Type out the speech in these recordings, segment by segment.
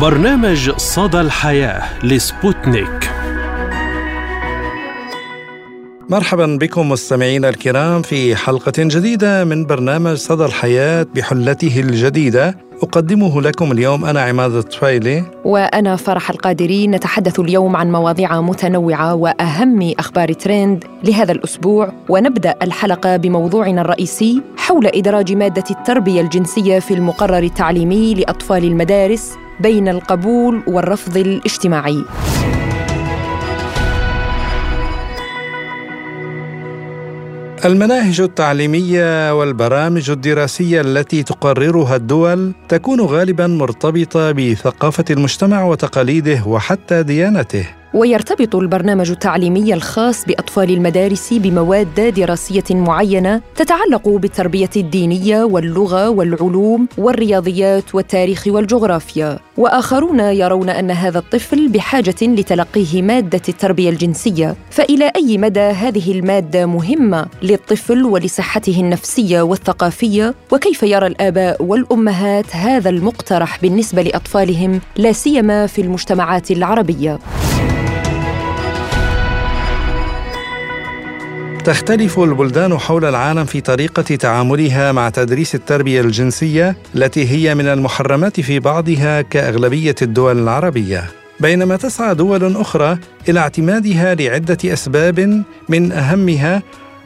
برنامج صدى الحياة لسبوتنيك. مرحبا بكم مستمعينا الكرام في حلقة جديدة من برنامج صدى الحياة بحلته الجديدة. أقدمه لكم اليوم. أنا عماد الطفيلي. وأنا فرح القادري. نتحدث اليوم عن مواضيع متنوعة وأهم أخبار ترند لهذا الأسبوع. ونبدأ الحلقة بموضوعنا الرئيسي حول إدراج مادة التربية الجنسية في المقرر التعليمي لأطفال المدارس بين القبول والرفض الاجتماعي. المناهج التعليمية والبرامج الدراسية التي تقررها الدول تكون غالبا مرتبطة بثقافة المجتمع وتقاليده وحتى ديانته. ويرتبط البرنامج التعليمي الخاص بأطفال المدارس بمواد دراسية معينة تتعلق بالتربية الدينية واللغة والعلوم والرياضيات والتاريخ والجغرافيا. وآخرون يرون أن هذا الطفل بحاجة لتلقيه مادة التربية الجنسية. فإلى أي مدى هذه المادة مهمة للطفل ولصحته النفسية والثقافية؟ وكيف يرى الآباء والأمهات هذا المقترح بالنسبة لأطفالهم لا سيما في المجتمعات العربية؟ تختلف البلدان حول العالم في طريقة تعاملها مع تدريس التربية الجنسية التي هي من المحرمات في بعضها كأغلبية الدول العربية. بينما تسعى دول أخرى إلى اعتمادها لعدة أسباب من أهمها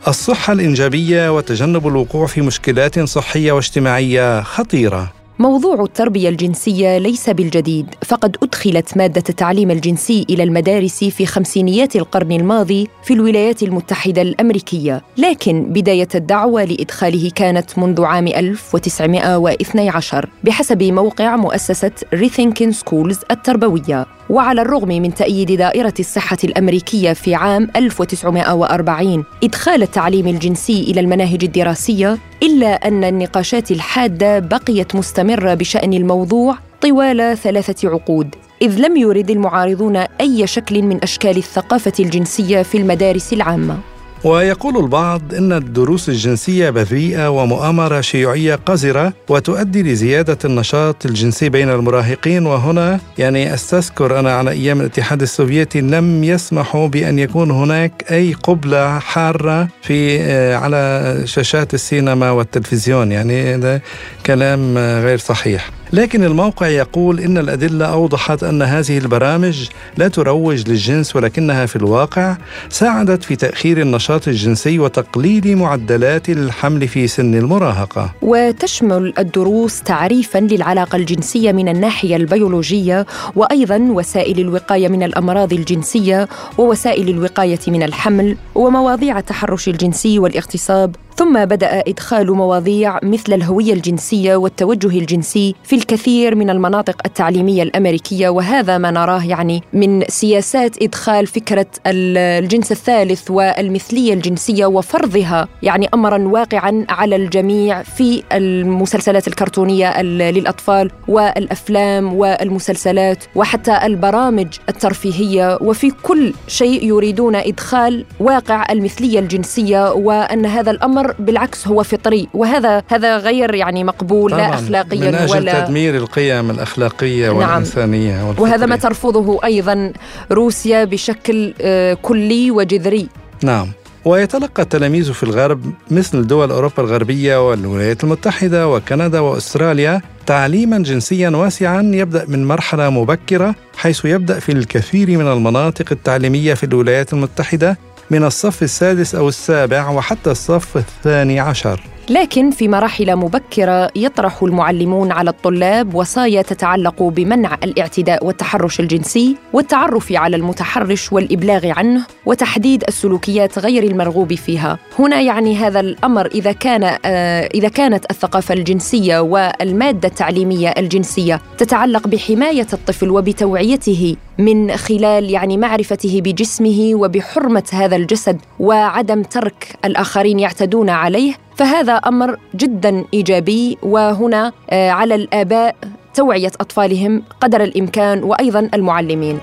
الصحة الإنجابية وتجنب الوقوع في مشكلات صحية واجتماعية خطيرة. موضوع التربية الجنسية ليس بالجديد فقد أدخلت مادة التعليم الجنسي إلى المدارس في خمسينيات القرن الماضي في الولايات المتحدة الأمريكية. لكن بداية الدعوة لإدخاله كانت منذ عام 1912 بحسب موقع مؤسسة Rethinking Schools التربوية. وعلى الرغم من تأييد دائرة الصحة الأمريكية في عام 1940 إدخال التعليم الجنسي إلى المناهج الدراسية إلا أن النقاشات الحادة بقيت مستمرة بشأن الموضوع طوال ثلاثة عقود إذ لم يرد المعارضون أي شكل من أشكال الثقافة الجنسية في المدارس العامة. ويقول البعض إن الدروس الجنسية بذيئة ومؤامرة شيوعية قذرة وتؤدي لزيادة النشاط الجنسي بين المراهقين. وهنا يعني أستذكر أنا على أيام الاتحاد السوفيتي لم يسمحوا بأن يكون هناك أي قبلة حارة في آه، على شاشات السينما والتلفزيون. يعني هذا كلام غير صحيح. لكن الموقع يقول إن الأدلة أوضحت أن هذه البرامج لا تروج للجنس ولكنها في الواقع ساعدت في تأخير النشاط الجنسي وتقليل معدلات الحمل في سن المراهقة. وتشمل الدروس تعريفا للعلاقة الجنسية من الناحية البيولوجية وأيضا وسائل الوقاية من الأمراض الجنسية ووسائل الوقاية من الحمل ومواضيع التحرش الجنسي والاغتصاب ثم بدأ إدخال مواضيع مثل الهوية الجنسية والتوجه الجنسي في الكثير من المناطق التعليمية الأمريكية وهذا ما نراه يعني من سياسات إدخال فكرة الجنس الثالث والمثلية الجنسية وفرضها يعني امرا واقعا على الجميع في المسلسلات الكرتونية للأطفال والأفلام والمسلسلات وحتى البرامج الترفيهية. وفي كل شيء يريدون إدخال واقع المثلية الجنسية وأن هذا الأمر بالعكس هو فطري وهذا هذا غير يعني مقبول لا اخلاقيا من أجل ولا تدمير القيم الأخلاقية نعم. والإنسانية والفطرية. وهذا ما ترفضه أيضا روسيا بشكل آه، كلي وجذري نعم ويتلقى التلاميذ في الغرب مثل دول أوروبا الغربية والولايات المتحدة وكندا وأستراليا تعليما جنسيا واسعا يبدأ من مرحلة مبكرة حيث يبدأ في الكثير من المناطق التعليمية في الولايات المتحدة من الصف السادس أو السابع وحتى الصف الثاني عشر. لكن في مراحل مبكرة يطرح المعلمون على الطلاب وصايا تتعلق بمنع الاعتداء والتحرش الجنسي والتعرف على المتحرش والإبلاغ عنه وتحديد السلوكيات غير المرغوب فيها. هنا يعني هذا الأمر إذا كان آه إذا كانت الثقافة الجنسية والمادة التعليمية الجنسية تتعلق بحماية الطفل وبتوعيته من خلال يعني معرفته بجسمه وبحرمة هذا الجسد وعدم ترك الآخرين يعتدون عليه فهذا أمر جدا إيجابي وهنا آه، على الآباء توعية أطفالهم قدر الإمكان وأيضا المعلمين.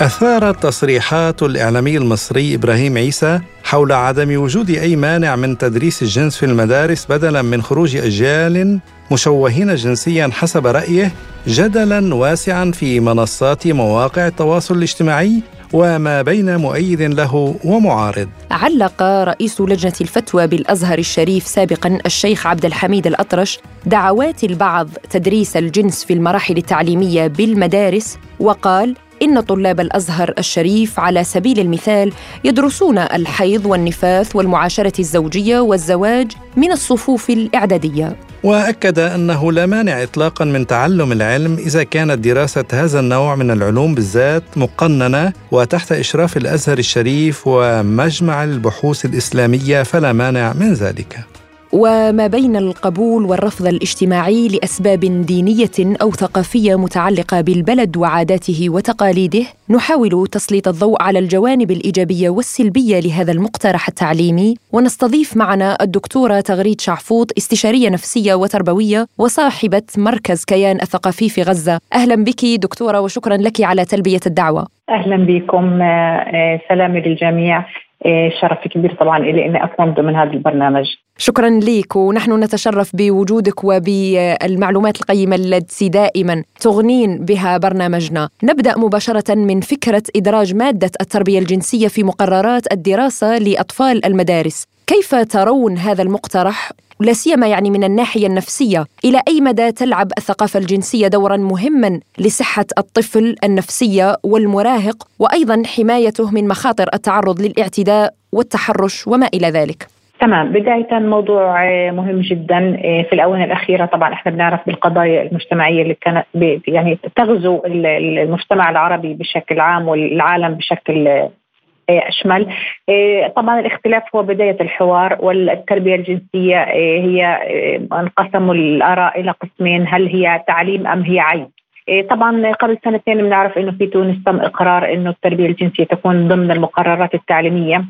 أثارت تصريحات الإعلامي المصري إبراهيم عيسى حول عدم وجود أي مانع من تدريس الجنس في المدارس بدلا من خروج أجيال مشوهين جنسيا حسب رأيه جدلا واسعا في منصات مواقع التواصل الاجتماعي وما بين مؤيد له ومعارض. علق رئيس لجنة الفتوى بالأزهر الشريف سابقا الشيخ عبد الحميد الأطرش دعوات البعض تدريس الجنس في المراحل التعليمية بالمدارس وقال إن طلاب الأزهر الشريف على سبيل المثال يدرسون الحيض والنفاث والمعاشرة الزوجية والزواج من الصفوف الإعدادية وأكد أنه لا مانع اطلاقا من تعلم العلم إذا كانت دراسة هذا النوع من العلوم بالذات مقننة وتحت إشراف الأزهر الشريف ومجمع البحوث الإسلامية فلا مانع من ذلك. وما بين القبول والرفض الاجتماعي لأسباب دينية أو ثقافية متعلقة بالبلد وعاداته وتقاليده نحاول تسليط الضوء على الجوانب الإيجابية والسلبية لهذا المقترح التعليمي. ونستضيف معنا الدكتورة تغريد شعفوط استشارية نفسية وتربوية وصاحبة مركز كيان الثقافي في غزة. أهلا بك دكتورة وشكرا لك على تلبية الدعوة. أهلا بكم آه، آه، سلامي للجميع. شرف كبير طبعا لي إني اكون ضمن هذا البرنامج. شكرا لك ونحن نتشرف بوجودك وبالمعلومات القيمة التي دائما تغنين بها برنامجنا. نبدأ مباشرة من فكرة إدراج مادة التربية الجنسية في مقررات الدراسة لأطفال المدارس. كيف ترون هذا المقترح؟ لا سيما يعني من الناحية النفسية، إلى أي مدى تلعب الثقافة الجنسية دورا مهما لصحة الطفل النفسية والمراهق وأيضا حمايته من مخاطر التعرض للاعتداء والتحرش وما إلى ذلك؟ تمام بداية موضوع مهم جدا آه، في الآونة الأخيرة طبعا إحنا بنعرف بالقضايا المجتمعية اللي كانت يعني تغزو المجتمع العربي بشكل عام والعالم بشكل أشمل. طبعا الاختلاف هو بداية الحوار والتربية الجنسية هي انقسموا الآراء إلى قسمين هل هي تعليم أم هي عيب؟ طبعا قبل سنتين بنعرف إنه في تونس تم إقرار إنه التربية الجنسية تكون ضمن المقررات التعليمية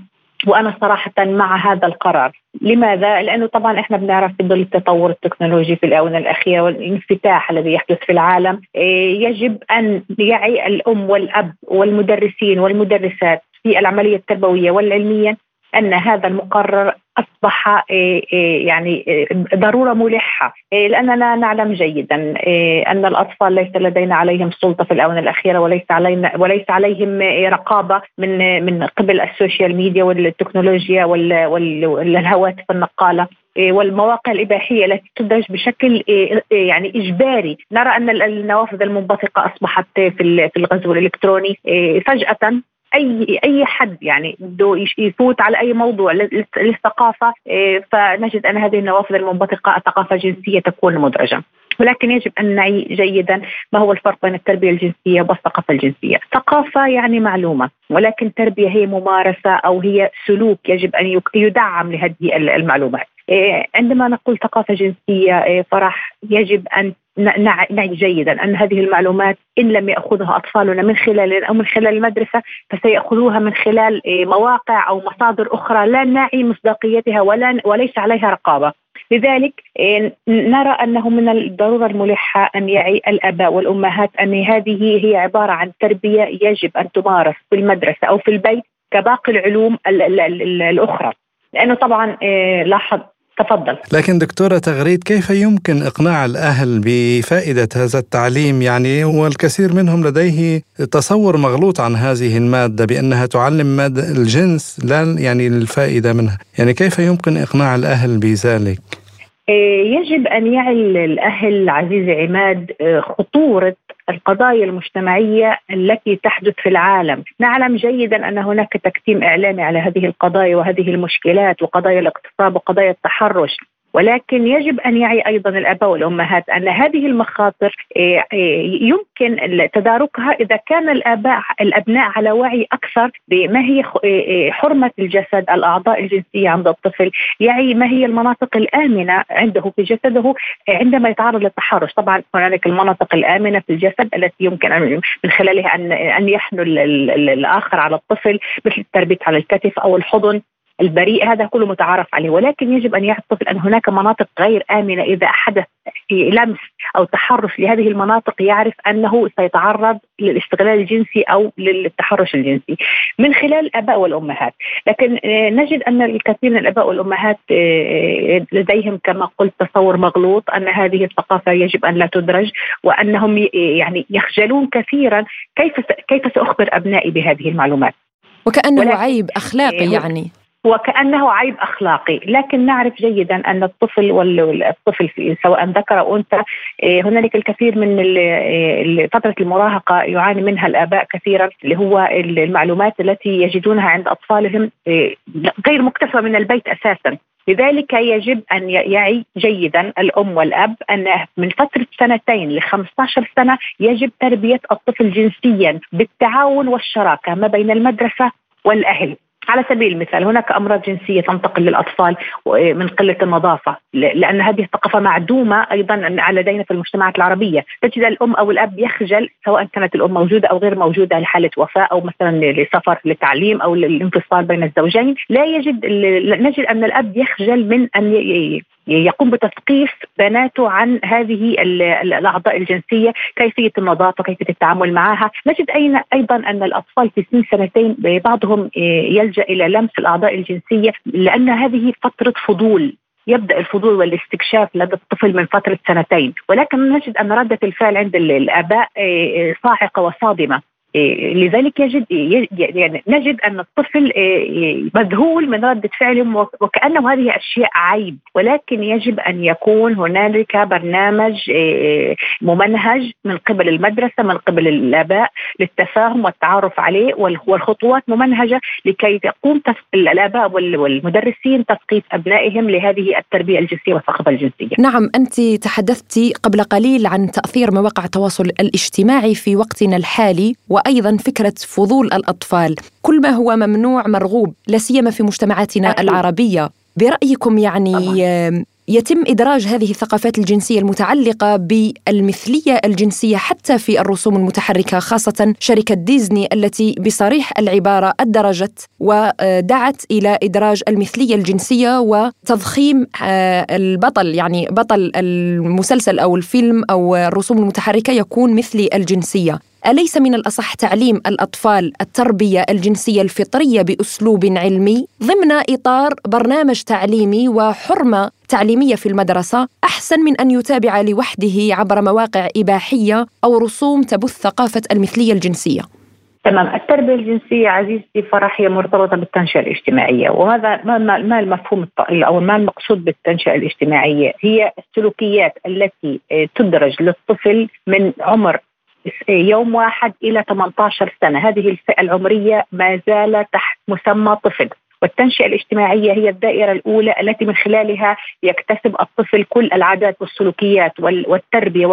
وأنا صراحة مع هذا القرار. لماذا؟ لأنه طبعا إحنا بنعرف في ظل التطور التكنولوجي في الآونة الأخيرة والانفتاح الذي يحدث في العالم إيه، يجب أن يعي الأم والأب والمدرسين والمدرسات في العملية التربوية والعلمية أن هذا المقرر أصبح إيه، إيه، يعني ضرورة ملحة. لأننا نعلم جيدا أن الأطفال ليس لدينا عليهم سلطة في الآونة الأخيرة وليس علينا وليس عليهم رقابة من من قبل ال social media والتكنولوجيا والهواتف النقالة. والمواقع الإباحية التي تدرج بشكل يعني إجباري، نرى أن النوافذ المنبثقة أصبحت في الغزو الإلكتروني فجأة أي أي حد يعني بده يفوت على أي موضوع للثقافة إيه، فنجد أن هذه النوافذ المنبثقة الثقافة الجنسية تكون مدرجة. ولكن يجب أن نعي جيدا ما هو الفرق بين التربية الجنسية والثقافة الجنسية، ثقافة يعني معلومة ولكن تربية هي ممارسة أو هي سلوك يجب أن يدعم لهذه المعلومات. إيه، عندما نقول ثقافة جنسية إيه، فرح يجب أن نعي جيدا أن هذه المعلومات إن لم يأخذها أطفالنا من خلال أو من خلال المدرسة فسيأخذوها من خلال إيه، مواقع أو مصادر أخرى لا نعي مصداقيتها ولا وليس عليها رقابة. لذلك إيه، نرى أنه من الضرورة الملحة أن يعي الأباء والأمهات أن هذه هي عبارة عن تربية يجب أن تمارس في المدرسة أو في البيت كباقي العلوم الأخرى. لأنه طبعا إيه، لاحظ تفضل. لكن دكتورة تغريد كيف يمكن إقناع الأهل بفائدة هذا التعليم؟ يعني والكثير منهم لديه تصور مغلوط عن هذه المادة بأنها تعلم مادة الجنس لا يعني الفائدة منها. يعني كيف يمكن إقناع الأهل بذلك؟ إيه، يجب أن يعي الأهل عزيزي عماد إيه، خطورة القضايا المجتمعية التي تحدث في العالم، نعلم جيدا أن هناك تكتيم إعلامي على هذه القضايا وهذه المشكلات وقضايا الاغتصاب وقضايا التحرش، ولكن يجب أن يعي أيضا الاباء والأمهات أن هذه المخاطر آه، آه، يمكن تداركها إذا كان الاباء الأبناء على وعي أكثر بما هي آه، حرمة الجسد الأعضاء الجنسية عند الطفل، يعي ما هي المناطق الآمنة عنده في جسده عندما يتعرض للتحرش، طبعا هنالك المناطق الآمنة في الجسد التي يمكن من خلالها أن أن يحنو الآخر على الطفل مثل التربيت على الكتف أو الحضن. البريء هذا كله متعارف عليه ولكن يجب أن يعرف الطفل ان هناك مناطق غير آمنة إذا حدث لمس أو تحرش لهذه المناطق يعرف أنه سيتعرض للاستغلال الجنسي أو للتحرش الجنسي من خلال الآباء والأمهات، لكن آه، نجد أن الكثير من الآباء والأمهات آه، لديهم كما قلت تصور مغلوط أن هذه الثقافة يجب أن لا تدرج وأنهم يعني يخجلون كثيرا كيف كيف سأخبر أبنائي بهذه المعلومات. وكأنه عيب أخلاقي آه، يعني. وكأنه عيب أخلاقي، لكن نعرف جيدا أن الطفل والطفل سواء ذكر أو أنثى آه، هنالك الكثير من آه، فترة المراهقة يعاني منها الآباء كثيرا اللي هو المعلومات التي يجدونها عند أطفالهم آه، غير مكتسبة من البيت أساسا، لذلك يجب أن يعي جيدا الأم والأب أن من فترة سنتين ل 15 سنة يجب تربية الطفل جنسيا بالتعاون والشراكة ما بين المدرسة والأهل. على سبيل المثال هناك أمراض جنسية تنتقل للأطفال من قلة النظافة لأن هذه الثقافة معدومة أيضا لدينا في المجتمعات العربية. تجد الأم أو الأب يخجل سواء كانت الأم موجودة أو غير موجودة لحالة وفاة أو مثلا لسفر للتعليم أو الانفصال بين الزوجين. لا يجد نجد أن الأب يخجل من أن يقوم بتثقيف بناته عن هذه الأعضاء الجنسية، كيفية النظافة، كيفية التعامل معها، نجد أيضا أن الأطفال في سن سنتين بعضهم يلجأ إلى لمس الأعضاء الجنسية لأن هذه فترة فضول. يبدأ الفضول والاستكشاف لدى الطفل من فترة سنتين. ولكن نجد أن ردة الفعل عند الأباء صاعقة وصادمة. لذلك يجد يعني نجد أن الطفل إيه، مذهول من ردة فعلهم وكأنه هذه أشياء عيب ولكن يجب أن يكون هنالك برنامج إيه، ممنهج من قبل المدرسة من قبل الآباء للتفاهم والتعارف عليه والخطوات ممنهجة لكي تقوم الآباء والمدرسين تثقيف أبنائهم لهذه التربية الجنسية والثقافة الجنسية. نعم أنت تحدثت قبل قليل عن تأثير مواقع التواصل الاجتماعي في وقتنا الحالي و وأيضا فكرة فضول الأطفال. كل ما هو ممنوع مرغوب لا سيما في مجتمعاتنا العربية. برأيكم يعني يتم إدراج هذه الثقافات الجنسية المتعلقة بالمثلية الجنسية حتى في الرسوم المتحركة خاصة شركة ديزني التي بصريح العبارة أدرجت ودعت إلى إدراج المثلية الجنسية وتضخيم آه، البطل يعني بطل المسلسل أو الفيلم أو الرسوم المتحركة يكون مثلي الجنسية. أليس من الأصح تعليم الأطفال التربية الجنسية الفطرية بأسلوب علمي ضمن إطار برنامج تعليمي وحرمة تعليمية في المدرسة أحسن من أن يتابع لوحده عبر مواقع إباحية أو رسوم تبث ثقافة المثلية الجنسية؟ تمام التربية الجنسية عزيزتي فرح هي مرتبطة بالتنشئة الاجتماعية وهذا ما, ما المفهوم أو ما المقصود بالتنشئة الاجتماعية هي السلوكيات التي تدرج للطفل من عمر يوم واحد إلى 18 سنة. هذه الفئة العمرية ما زال تحت مسمى طفل. والتنشئة الاجتماعية هي الدائرة الأولى التي من خلالها يكتسب الطفل كل العادات والسلوكيات والتربية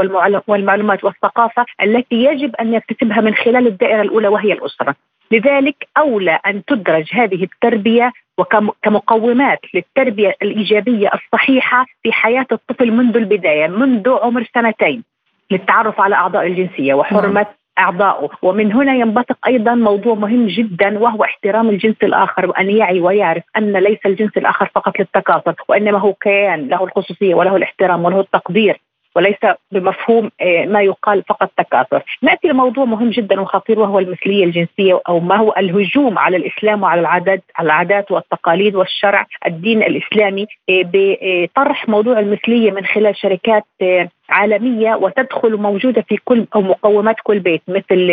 والمعلومات والثقافة التي يجب أن يكتسبها من خلال الدائرة الأولى وهي الأسرة. لذلك أولى أن تدرج هذه التربية وكمقومات للتربية الإيجابية الصحيحة في حياة الطفل منذ البداية منذ عمر سنتين. للتعرف على أعضاء الجنسية وحرمة نعم. اعضائه ومن هنا ينبثق أيضا موضوع مهم جدا وهو احترام الجنس الآخر وأن يعي ويعرف أن ليس الجنس الآخر فقط للتكاثر وإنما هو كيان له الخصوصية وله الاحترام وله التقدير وليس بمفهوم آه، ما يقال فقط تكاثر نأتي لموضوع مهم جدا وخطير وهو المثلية الجنسية أو ما هو الهجوم على الإسلام وعلى العادات العادات والتقاليد والشرع الدين الإسلامي آه، بطرح موضوع المثلية من خلال شركات آه، عالمية وتدخل موجودة في كل أو مقومات كل بيت مثل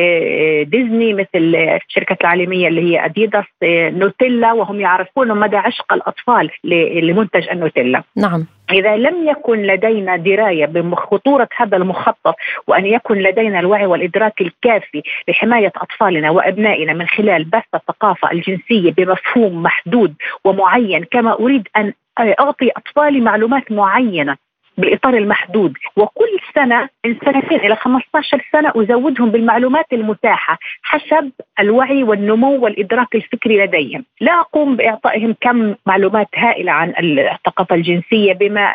ديزني مثل الشركة العالمية اللي هي أديداس نوتيلا وهم يعرفون مدى عشق الأطفال لمنتج النوتيلا. نعم. إذا لم يكن لدينا دراية بخطورة هذا المخطط وأن يكن لدينا الوعي والإدراك الكافي لحماية أطفالنا وأبنائنا من خلال بث الثقافة الجنسية بمفهوم محدود ومعين كما أريد أن أعطي أطفالي معلومات معينة. بالإطار المحدود. وكل سنة من سنتين إلى 15 سنة أزودهم بالمعلومات المتاحة حسب الوعي والنمو والإدراك الفكري لديهم، لا أقوم بإعطائهم كم معلومات هائلة عن الثقافة الجنسية بما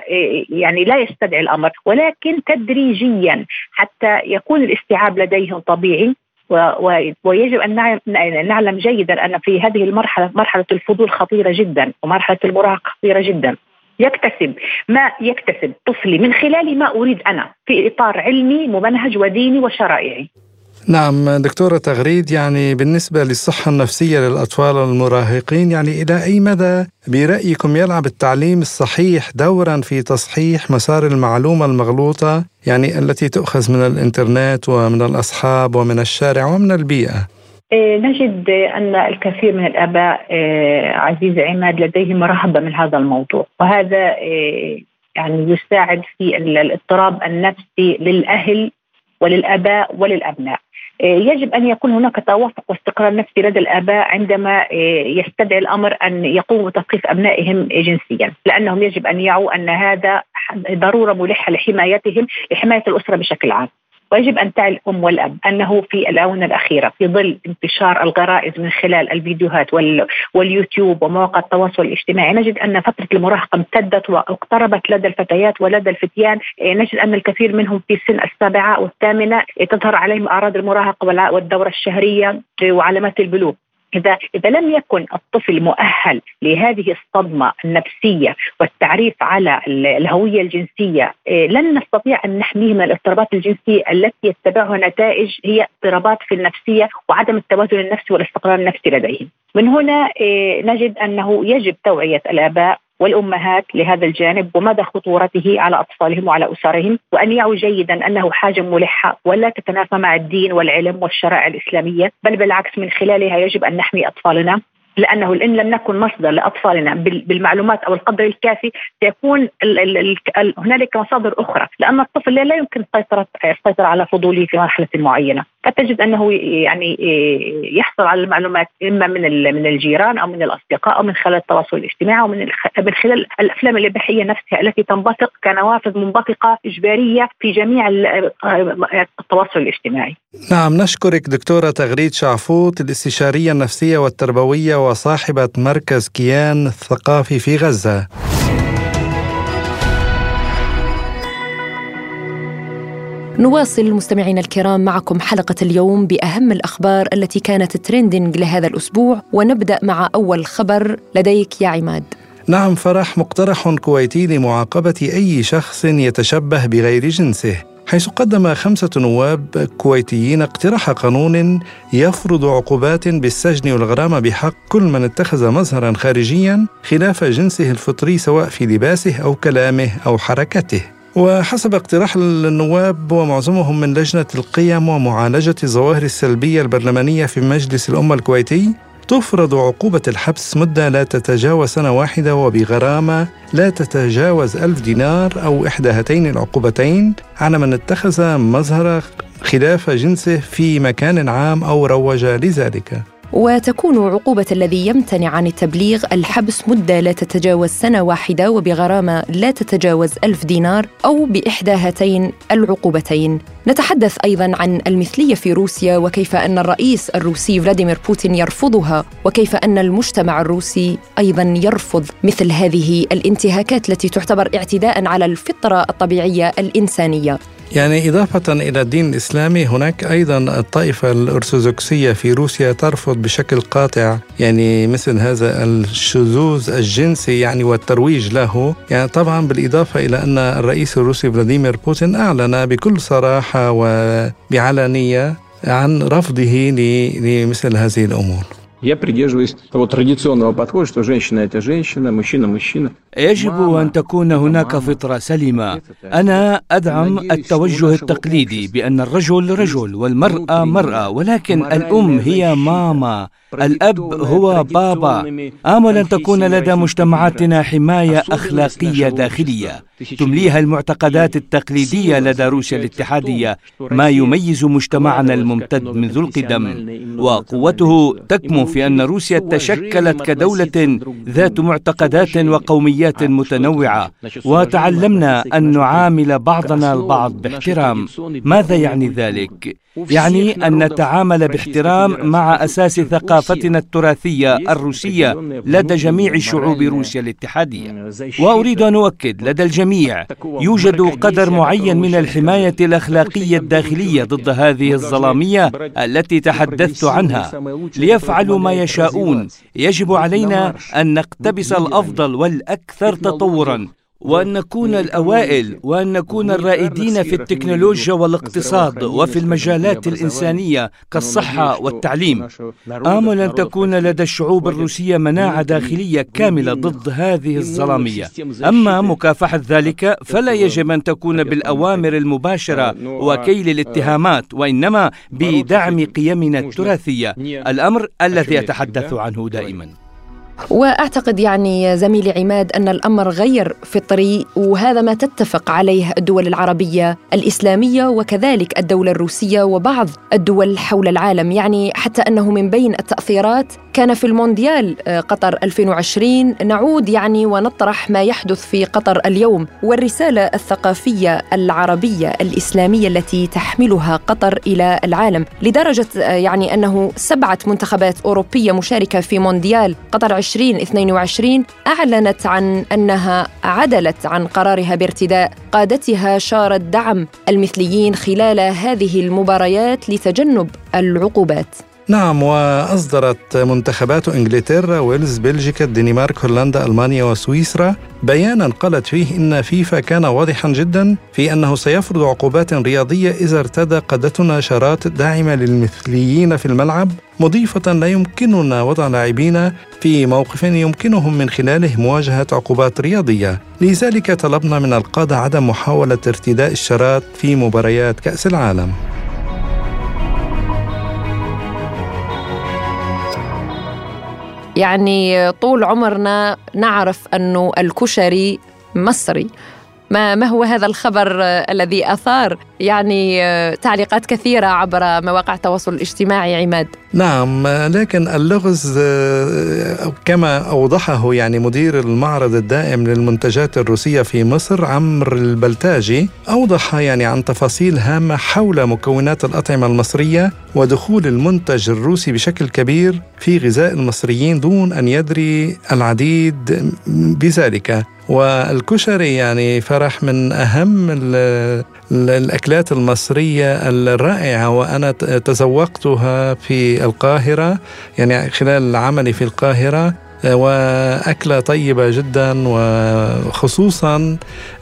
يعني لا يستدعي الأمر، ولكن تدريجيا حتى يكون الاستيعاب لديهم طبيعي. ويجب أن نعلم جيدا أن في هذه المرحلة مرحلة الفضول خطيرة جدا ومرحلة المراهقة خطيرة جدا. يكتسب ما يكتسب طفلي من خلال ما أريد أنا في إطار علمي ممنهج وديني وشرائعي. نعم دكتورة تغريد يعني بالنسبة للصحة النفسية للأطفال المراهقين يعني إلى أي مدى برأيكم يلعب التعليم الصحيح دورا في تصحيح مسار المعلومة المغلوطة يعني التي تؤخذ من الإنترنت ومن الأصحاب ومن الشارع ومن البيئة؟ نجد أن الكثير من الآباء إيه، عزيز عماد لديهم رهبة من هذا الموضوع. وهذا إيه، يعني يساعد في الاضطراب النفسي للأهل وللآباء وللأبناء. يجب أن يكون هناك توافق واستقرار نفسي لدى الآباء عندما يستدعي الأمر أن يقوموا بتثقيف أبنائهم جنسيا، لأنهم يجب أن يعوا أن هذا ضرورة ملحة لحمايتهم لحماية الأسرة بشكل عام. ويجب أن تعي الام والأب أنه في الآونة الأخيرة في ظل انتشار الغرائز من خلال الفيديوهات واليوتيوب ومواقع التواصل الاجتماعي نجد أن فترة المراهقة امتدت واقتربت لدى الفتيات ولدى الفتيان. نجد أن الكثير منهم في سن السابعة والثامنة تظهر عليهم أعراض المراهقة والدورة الشهرية وعلامات البلوغ. إذا إذا لم يكن الطفل مؤهل لهذه الصدمة النفسية والتعريف على الهوية الجنسية إيه، لن نستطيع أن نحميه من الاضطرابات الجنسية التي يتبعها نتائج هي اضطرابات في النفسية وعدم التوازن النفسي والاستقرار النفسي لديهم. من هنا إيه، نجد أنه يجب توعية الآباء والأمهات لهذا الجانب ومدى خطورته على أطفالهم وعلى أسرهم وأن يعوا جيدا أنه حاجة ملحة ولا تتنافى مع الدين والعلم والشرائع الإسلامية بل بالعكس من خلالها يجب أن نحمي أطفالنا لأنه إن لم نكن مصدر لأطفالنا بالمعلومات أو القدر الكافي سيكون هنالك مصادر أخرى لأن الطفل لا يمكن السيطره السيطرة على فضوله في مرحلة معينة. قد تجد أنه يعني يحصل على المعلومات إما من من الجيران أو من الأصدقاء أو من خلال التواصل الاجتماعي أو من من خلال الأفلام الإباحية نفسها التي تنبثق كنوافذ منبثقة إجبارية في جميع التواصل الاجتماعي. نعم نشكرك دكتورة تغريد شعفوت الاستشارية النفسية والتربوية وصاحبة مركز كيان الثقافي في غزة. نواصل مستمعينا الكرام معكم حلقة اليوم بأهم الأخبار التي كانت ترندنج لهذا الأسبوع ونبدأ مع أول خبر لديك يا عماد. نعم فرح مقترح كويتي لمعاقبة أي شخص يتشبه بغير جنسه حيث قدم خمسة نواب كويتيين اقتراح قانون يفرض عقوبات بالسجن والغرامة بحق كل من اتخذ مظهرا خارجيا خلاف جنسه الفطري سواء في لباسه أو كلامه أو حركته. وحسب اقتراح النواب ومعظمهم من لجنة القيم ومعالجة الظواهر السلبية البرلمانية في مجلس الأمة الكويتي تفرض عقوبة الحبس مدة لا تتجاوز سنة واحدة وبغرامة لا تتجاوز ألف دينار أو إحدى هاتين العقوبتين على من اتخذ مظهر خلاف جنسه في مكان عام أو روج لذلك. وتكون عقوبة الذي يمتنع عن التبليغ الحبس مدة لا تتجاوز سنة واحدة وبغرامة لا تتجاوز ألف دينار أو بإحدى هاتين العقوبتين. نتحدث أيضا عن المثلية في روسيا وكيف أن الرئيس الروسي فلاديمير بوتين يرفضها وكيف أن المجتمع الروسي أيضا يرفض مثل هذه الانتهاكات التي تعتبر اعتداء على الفطرة الطبيعية الإنسانية. يعني إضافة إلى الدين الإسلامي هناك أيضا الطائفة الأرثوذكسية في روسيا ترفض بشكل قاطع يعني مثل هذا الشذوذ الجنسي يعني والترويج له. يعني طبعا بالإضافة إلى أن الرئيس الروسي فلاديمير بوتين أعلن بكل صراحة وبعلانية عن رفضه لمثل هذه الأمور. Я придерживаюсь того традиционного подхода, что женщина – это женщина, мужчина – мужчина. يجب أن تكون هناك فطرة سليمة أنا أدعم التوجه التقليدي بأن الرجل رجل والمرأة مرأة ولكن الأم هي ماما الأب هو بابا. آمل أن تكون لدى مجتمعاتنا حماية أخلاقية داخلية. تمليها المعتقدات التقليدية لدى روسيا الاتحادية. ما يميز مجتمعنا الممتد منذ القدم. وقوته تكمن في أن روسيا تشكلت كدولة ذات معتقدات وقوميات متنوعة. وتعلمنا أن نعامل بعضنا البعض باحترام. ماذا يعني ذلك؟ يعني أن نتعامل باحترام مع أساس ثقافتنا التراثية الروسية لدى جميع شعوب روسيا الاتحادية. وأريد أن أؤكد لدى الجميع يوجد قدر معين من الحماية الأخلاقية الداخلية ضد هذه الظلامية التي تحدثت عنها. ليفعلوا ما يشاءون. يجب علينا أن نقتبس الأفضل والأكثر تطورا. وأن نكون الأوائل وأن نكون الرائدين في التكنولوجيا والاقتصاد وفي المجالات الإنسانية كالصحة والتعليم. آمل أن تكون لدى الشعوب الروسية مناعة داخلية كاملة ضد هذه الظلامية. أما مكافحة ذلك فلا يجب أن تكون بالأوامر المباشرة وكيل الاتهامات وإنما بدعم قيمنا التراثية. الأمر الذي أتحدث عنه دائماً. وأعتقد يعني زميلي عماد أن الأمر غير فطري وهذا ما تتفق عليه الدول العربية الإسلامية وكذلك الدولة الروسية وبعض الدول حول العالم. يعني حتى أنه من بين التأثيرات كان في المونديال آه، قطر 2020 نعود يعني ونطرح ما يحدث في قطر اليوم والرسالة الثقافية العربية الإسلامية التي تحملها قطر إلى العالم. لدرجة آه، يعني أنه سبعة منتخبات أوروبية مشاركة في مونديال قطر 2022 أعلنت عن أنها عدلت عن قرارها بارتداء قادتها شارة دعم المثليين خلال هذه المباريات لتجنب العقوبات. نعم وأصدرت منتخبات إنجلترا ويلز بلجيكا الدنمارك هولندا ألمانيا وسويسرا. بيانا قالت فيه إن فيفا كان واضحا جدا في أنه سيفرض عقوبات رياضية إذا ارتدى قادتنا شارات داعمة للمثليين في الملعب مضيفة لا يمكننا وضع لاعبين في موقف يمكنهم من خلاله مواجهة عقوبات رياضية. لذلك طلبنا من القادة عدم محاولة ارتداء الشارات في مباريات كأس العالم. يعني طول عمرنا نعرف أنه الكشري مصري. ما ما هو هذا الخبر الذي أثار يعني تعليقات كثيرة عبر مواقع التواصل الاجتماعي عماد؟ نعم لكن اللغز كما أوضحه يعني مدير المعرض الدائم للمنتجات الروسية في مصر عمرو البلتاجي أوضح يعني عن تفاصيل هامة حول مكونات الأطعمة المصرية ودخول المنتج الروسي بشكل كبير في غذاء المصريين دون أن يدري العديد بذلك. والكشري يعني فرح من أهم الأكلات المصرية الرائعة وأنا تذوقتها في القاهرة يعني خلال عملي في القاهرة. وأكلة طيبة جدا وخصوصا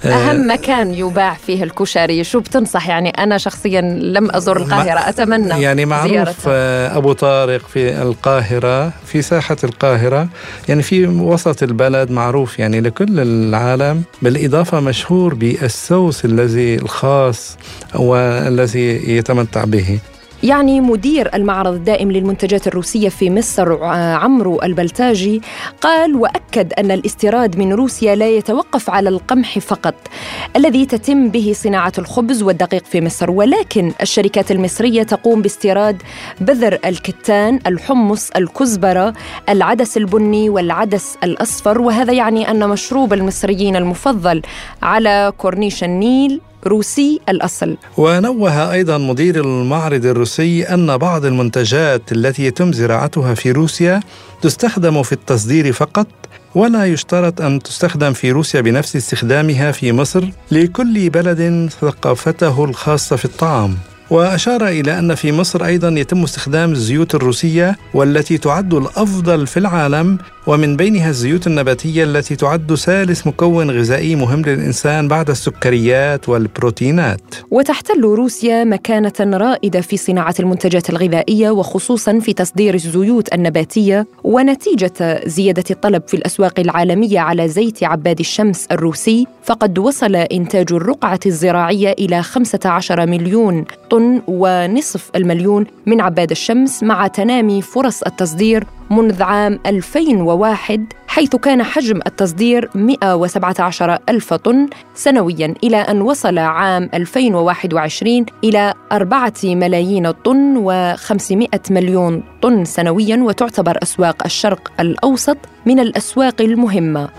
آه، أهم مكان يباع فيه الكشري شو بتنصح؟ يعني أنا شخصيا لم أزور القاهرة أتمنى يعني معروف زيارتها. آه، أبو طارق في القاهرة في ساحة القاهرة. يعني في وسط البلد معروف يعني لكل العالم بالإضافة مشهور بالسوس الذي الخاص والذي يتمتع به. يعني مدير المعرض الدائم للمنتجات الروسية في مصر آه، عمرو البلتاجي قال وأكد أن الاستيراد من روسيا لا يتوقف على القمح فقط الذي تتم به صناعة الخبز والدقيق في مصر ولكن الشركات المصرية تقوم باستيراد بذر الكتان الحمص الكزبرة العدس البني والعدس الأصفر وهذا يعني أن مشروب المصريين المفضل على كورنيش النيل روسي الأصل. ونوه أيضا مدير المعرض الروسي أن بعض المنتجات التي يتم زراعتها في روسيا تستخدم في التصدير فقط ولا يشترط أن تستخدم في روسيا بنفس استخدامها في مصر لكل بلد ثقافته الخاصة في الطعام. وأشار إلى أن في مصر أيضا يتم استخدام الزيوت الروسية والتي تعد الأفضل في العالم ومن بينها الزيوت النباتية التي تعد ثالث مكون غذائي مهم للإنسان بعد السكريات والبروتينات. وتحتل روسيا مكانة رائدة في صناعة المنتجات الغذائية وخصوصا في تصدير الزيوت النباتية ونتيجة زيادة الطلب في الأسواق العالمية على زيت عباد الشمس الروسي فقد وصل إنتاج الرقعة الزراعية إلى 15 مليون طن ونصف المليون من عباد الشمس مع تنامي فرص التصدير منذ عام 2001 حيث كان حجم التصدير 117 ألف طن سنويا إلى أن وصل عام 2021 إلى 4 ملايين طن و500 مليون طن سنويا وتعتبر أسواق الشرق الأوسط من الأسواق المهمة.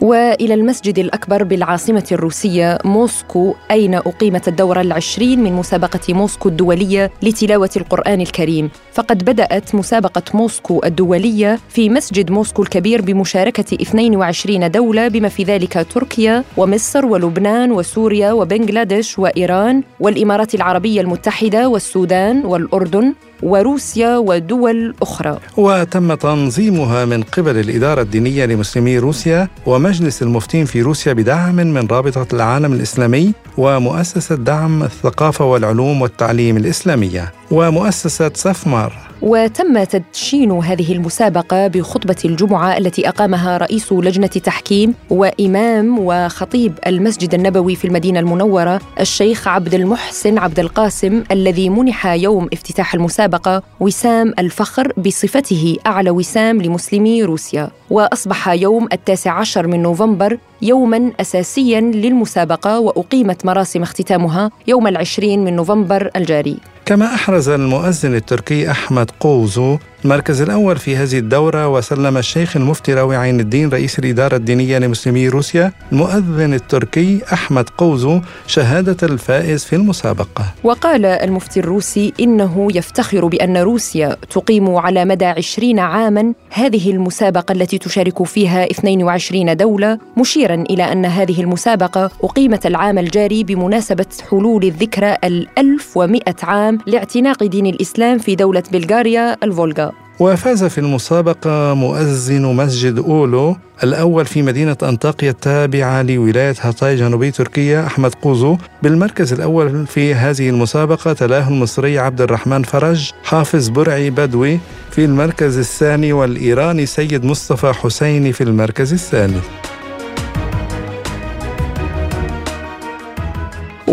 وإلى المسجد الأكبر بالعاصمة الروسية موسكو أين أقيمت الدورة العشرين من مسابقة موسكو الدولية لتلاوة القرآن الكريم. فقد بدأت مسابقة موسكو الدولية في مسجد موسكو الكبير بمشاركة 22 دولة بما في ذلك تركيا ومصر ولبنان وسوريا وبنغلاديش وإيران والإمارات العربية المتحدة والسودان والأردن وروسيا ودول أخرى. وتم تنظيمها من قبل الإدارة الدينية لمسلمي روسيا ومجلس المفتين في روسيا بدعم من رابطة العالم الإسلامي ومؤسسة دعم الثقافة والعلوم والتعليم الإسلامية ومؤسسة سفمار. وتم تدشين هذه المسابقة بخطبة الجمعة التي أقامها رئيس لجنة تحكيم وإمام وخطيب المسجد النبوي في المدينة المنورة الشيخ عبد المحسن عبد القاسم الذي منح يوم افتتاح المسابقة وسام الفخر بصفته أعلى وسام لمسلمي روسيا. وأصبح يوم التاسع عشر من نوفمبر يوما أساسيا للمسابقة وأقيمت مراسم اختتامها يوم العشرين من نوفمبر الجاري. كما أحرز المؤذن التركي أحمد قوزو المركز الأول في هذه الدورة وسلم الشيخ المفتي راوي عين الدين رئيس الإدارة الدينية لمسلمي روسيا المؤذن التركي أحمد قوزو شهادة الفائز في المسابقة. وقال المفتي الروسي إنه يفتخر بأن روسيا تقيم على مدى عشرين عاما هذه المسابقة التي تشارك فيها 22 دولة مشيرا إلى أن هذه المسابقة أقيمت العام الجاري بمناسبة حلول الذكرى الألف ومئة عام لاعتناق دين الإسلام في دولة بلغاريا الفولغا. وفاز في المسابقة مؤذن مسجد أولو الأول في مدينة أنطاكيا التابعة لولاية هاتاي جنوبي تركيا أحمد قوزو. بالمركز الأول في هذه المسابقة تلاه المصري عبد الرحمن فرج حافظ برعي بدوي في المركز الثاني والإيراني سيد مصطفى حسيني في المركز الثاني.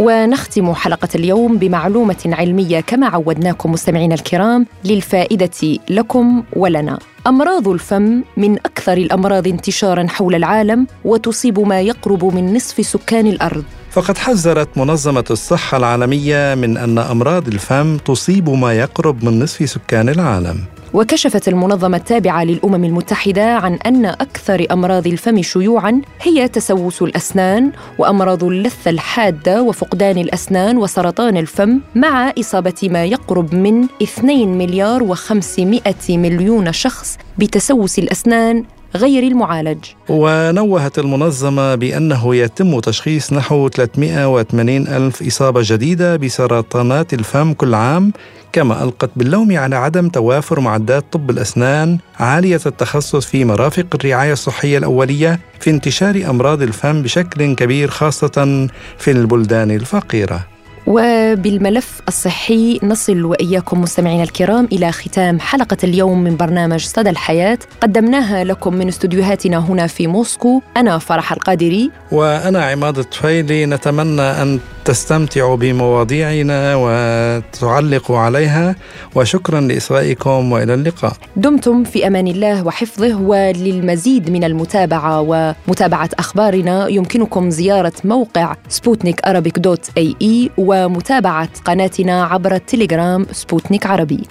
ونختم حلقة اليوم بمعلومة علمية كما عودناكم مستمعينا الكرام للفائدة لكم ولنا. أمراض الفم من أكثر الأمراض انتشاراً حول العالم وتصيب ما يقرب من نصف سكان الأرض. فقد حذرت منظمة الصحة العالمية من أن أمراض الفم تصيب ما يقرب من نصف سكان العالم. وكشفت المنظمة التابعة للأمم المتحدة عن أن أكثر أمراض الفم شيوعاً هي تسوس الأسنان وأمراض اللثة الحادة وفقدان الأسنان وسرطان الفم مع إصابة ما يقرب من 2 مليار و500 مليون شخص بتسوس الأسنان غير المعالج. ونوهت المنظمة بأنه يتم تشخيص نحو 380 ألف إصابة جديدة بسرطانات الفم كل عام كما ألقت باللوم على عدم توافر معدات طب الأسنان عالية التخصص في مرافق الرعاية الصحية الأولية في انتشار أمراض الفم بشكل كبير خاصة في البلدان الفقيرة. وبالملف الصحي نصل وإياكم مستمعينا الكرام إلى ختام حلقة اليوم من برنامج صدى الحياة. قدمناها لكم من استديوهاتنا هنا في موسكو. أنا فرح القادري. وأنا عماد الطفيلي. نتمنى أن تستمتعوا بمواضيعنا وتعلقوا عليها وشكرا لاصغائكم وإلى اللقاء. دمتم في أمان الله وحفظه وللمزيد من المتابعة ومتابعة أخبارنا يمكنكم زيارة موقع سبوتنيك dot ae ومتابعة قناتنا عبر التليجرام سبوتنيك عربي.